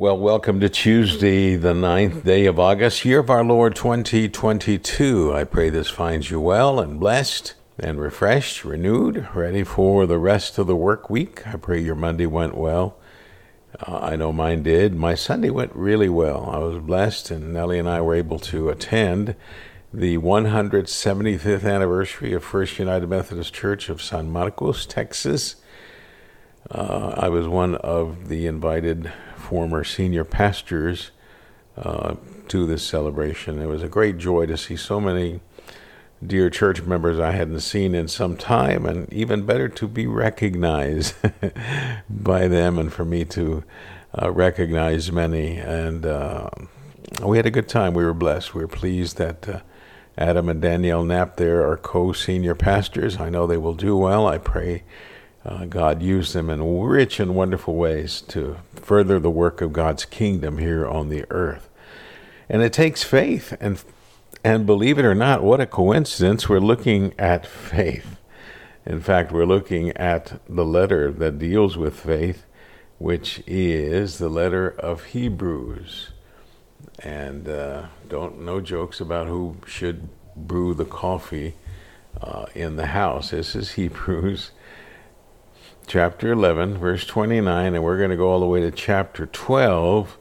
Well, welcome to Tuesday, the ninth day of August, year of our Lord 2022. I pray this finds you well and blessed and refreshed, renewed, ready for the rest of the work week. I pray your Monday went well. Uh, I know mine did. My Sunday went really well. I was blessed, and Nellie and I were able to attend the 175th anniversary of First United Methodist Church of San Marcos, Texas. Uh, I was one of the invited former senior pastors uh, to this celebration. It was a great joy to see so many dear church members I hadn't seen in some time, and even better to be recognized by them and for me to uh, recognize many. And uh, we had a good time. We were blessed. We were pleased that uh, Adam and Danielle Knapp there are co senior pastors. I know they will do well. I pray uh, God used them in rich and wonderful ways to further the work of God's kingdom here on the earth. And it takes faith. And, and believe it or not, what a coincidence, we're looking at faith. In fact, we're looking at the letter that deals with faith, which is the letter of Hebrews. And uh, don't no jokes about who should brew the coffee uh, in the house. This is Hebrews chapter 11, verse 29, and we're going to go all the way to chapter 12,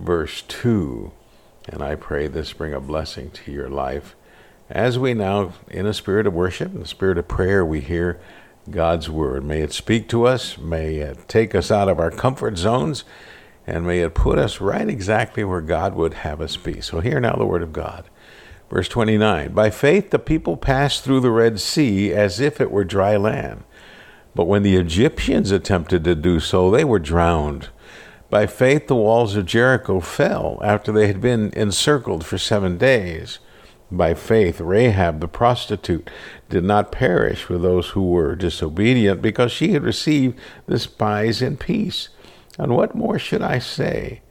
verse 2. And I pray this bring a blessing to your life. As we now, in a spirit of worship, in a spirit of prayer, we hear God's word. May it speak to us, may it take us out of our comfort zones, and may it put us right exactly where God would have us be. So, hear now the word of God. Verse 29 By faith the people passed through the Red Sea as if it were dry land but when the Egyptians attempted to do so, they were drowned. By faith, the walls of Jericho fell after they had been encircled for seven days. By faith, Rahab the prostitute did not perish with those who were disobedient because she had received the spies in peace. And what more should I say?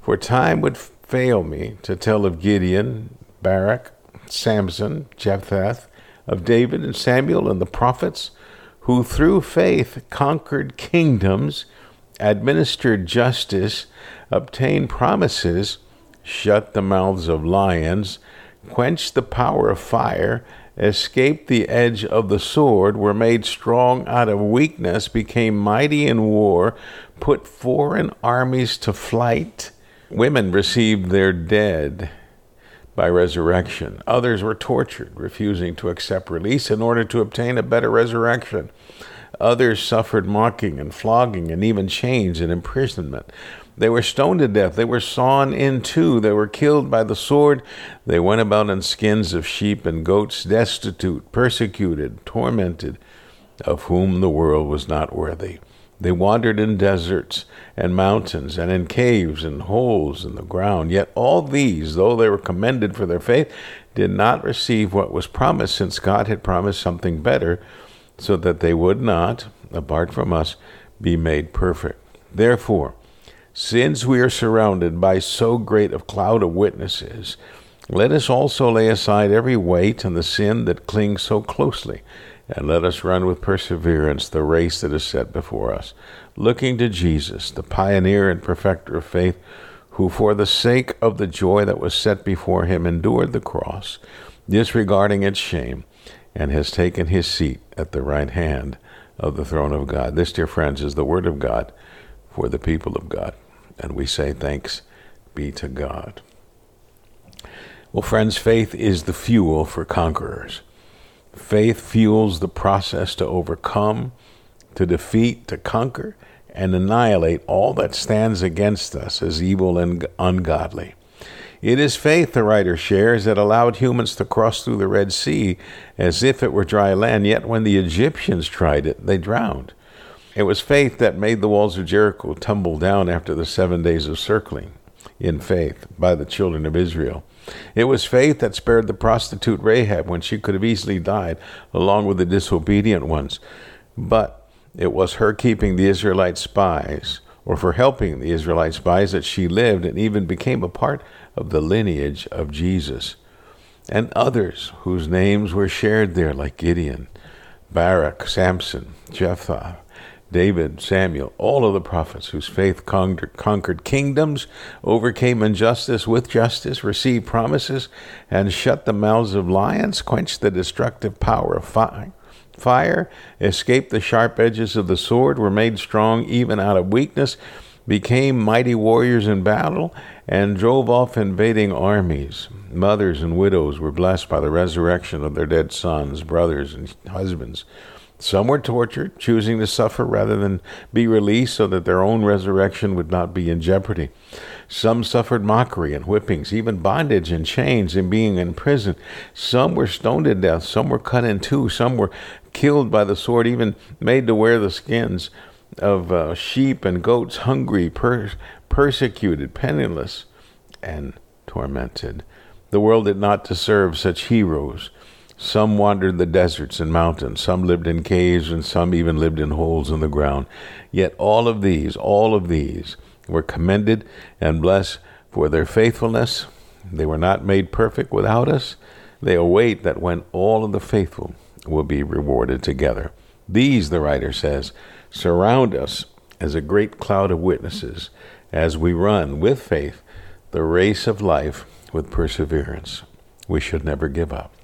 For time would fail me to tell of Gideon, Barak, Samson, Jephthah, of David and Samuel and the prophets who through faith conquered kingdoms, administered justice, obtained promises, shut the mouths of lions, quenched the power of fire, escaped the edge of the sword, were made strong out of weakness, became mighty in war, put foreign armies to flight. Women received their dead by resurrection. Others were tortured, refusing to accept release in order to obtain a better resurrection. Others suffered mocking and flogging and even chains and imprisonment. They were stoned to death. They were sawn in two. They were killed by the sword. They went about in skins of sheep and goats, destitute, persecuted, tormented, of whom the world was not worthy. They wandered in deserts and mountains and in caves and holes in the ground. Yet all these, though they were commended for their faith, did not receive what was promised, since God had promised something better, so that they would not, apart from us, be made perfect. Therefore, since we are surrounded by so great a cloud of witnesses, let us also lay aside every weight and the sin that clings so closely and let us run with perseverance the race that is set before us, looking to Jesus, the pioneer and perfecter of faith, who for the sake of the joy that was set before him endured the cross, disregarding its shame, and has taken his seat at the right hand of the throne of God. This, dear friends, is the word of God for the people of God. And we say thanks be to God. Well, friends, faith is the fuel for conquerors. Faith fuels the process to overcome, to defeat, to conquer, and annihilate all that stands against us as evil and ungodly. It is faith, the writer shares, that allowed humans to cross through the Red Sea as if it were dry land, yet when the Egyptians tried it, they drowned. It was faith that made the walls of Jericho tumble down after the seven days of circling in faith by the children of Israel. It was faith that spared the prostitute Rahab when she could have easily died, along with the disobedient ones. But it was her keeping the Israelite spies, or for helping the Israelite spies, that she lived and even became a part of the lineage of Jesus. And others whose names were shared there, like Gideon, Barak, Samson, Jephthah, David, Samuel, all of the prophets whose faith conquered, kingdoms, overcame injustice with justice, received promises, and shut the mouths of lions, quenched the destructive power of fire, fire, escaped the sharp edges of the sword, were made strong even out of weakness, became mighty warriors in battle, and drove off invading armies. Mothers and widows were blessed by the resurrection of their dead sons, brothers, and husbands. Some were tortured, choosing to suffer rather than be released so that their own resurrection would not be in jeopardy. Some suffered mockery and whippings, even bondage and chains and being in prison. Some were stoned to death, some were cut in two, some were killed by the sword, even made to wear the skins of uh, sheep and goats, hungry, per- persecuted, penniless, and tormented. The world did not deserve such heroes. Some wandered the deserts and mountains, some lived in caves, and some even lived in holes in the ground. Yet all of these, all of these, were commended and blessed for their faithfulness. They were not made perfect without us. They await that when all of the faithful will be rewarded together. These, the writer says, surround us as a great cloud of witnesses as we run with faith the race of life with perseverance. We should never give up.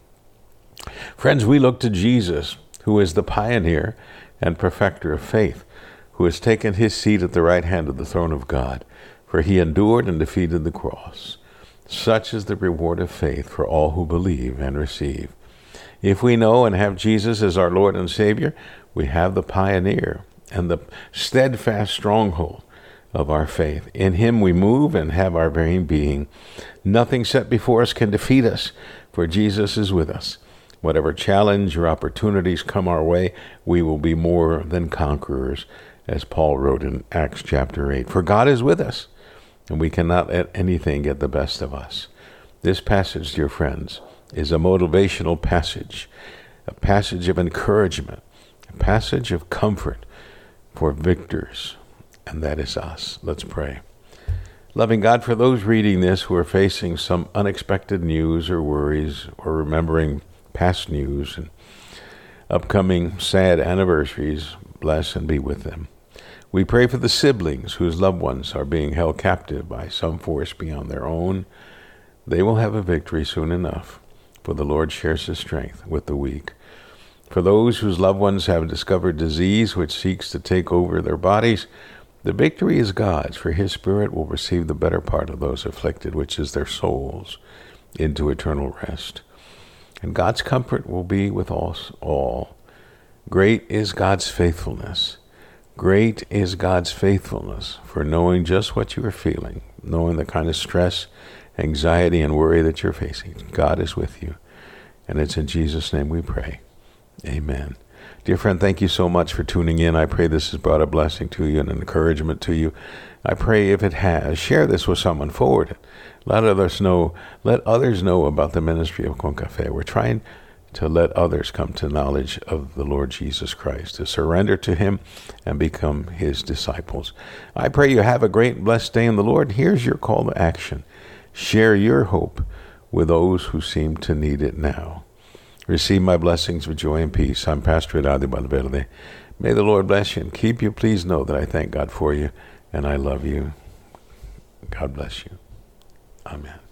Friends, we look to Jesus, who is the pioneer and perfecter of faith, who has taken his seat at the right hand of the throne of God, for he endured and defeated the cross. Such is the reward of faith for all who believe and receive. If we know and have Jesus as our Lord and Savior, we have the pioneer and the steadfast stronghold of our faith. In him we move and have our very being. Nothing set before us can defeat us, for Jesus is with us. Whatever challenge or opportunities come our way, we will be more than conquerors, as Paul wrote in Acts chapter 8. For God is with us, and we cannot let anything get the best of us. This passage, dear friends, is a motivational passage, a passage of encouragement, a passage of comfort for victors, and that is us. Let's pray. Loving God, for those reading this who are facing some unexpected news or worries or remembering past news and upcoming sad anniversaries, bless and be with them. We pray for the siblings whose loved ones are being held captive by some force beyond their own. They will have a victory soon enough, for the Lord shares his strength with the weak. For those whose loved ones have discovered disease which seeks to take over their bodies, the victory is God's, for his Spirit will receive the better part of those afflicted, which is their souls, into eternal rest and God's comfort will be with us all. Great is God's faithfulness. Great is God's faithfulness for knowing just what you are feeling, knowing the kind of stress, anxiety, and worry that you're facing. God is with you. And it's in Jesus' name we pray. Amen. Dear friend, thank you so much for tuning in. I pray this has brought a blessing to you and an encouragement to you. I pray if it has, share this with someone, forward it. Let others know, let others know about the ministry of Concafe. We're trying to let others come to knowledge of the Lord Jesus Christ, to surrender to Him and become His disciples. I pray you have a great blessed day in the Lord. Here's your call to action share your hope with those who seem to need it now. Receive my blessings with joy and peace. I'm Pastor Adi Valverde. May the Lord bless you and keep you. Please know that I thank God for you and I love you. God bless you. Amen.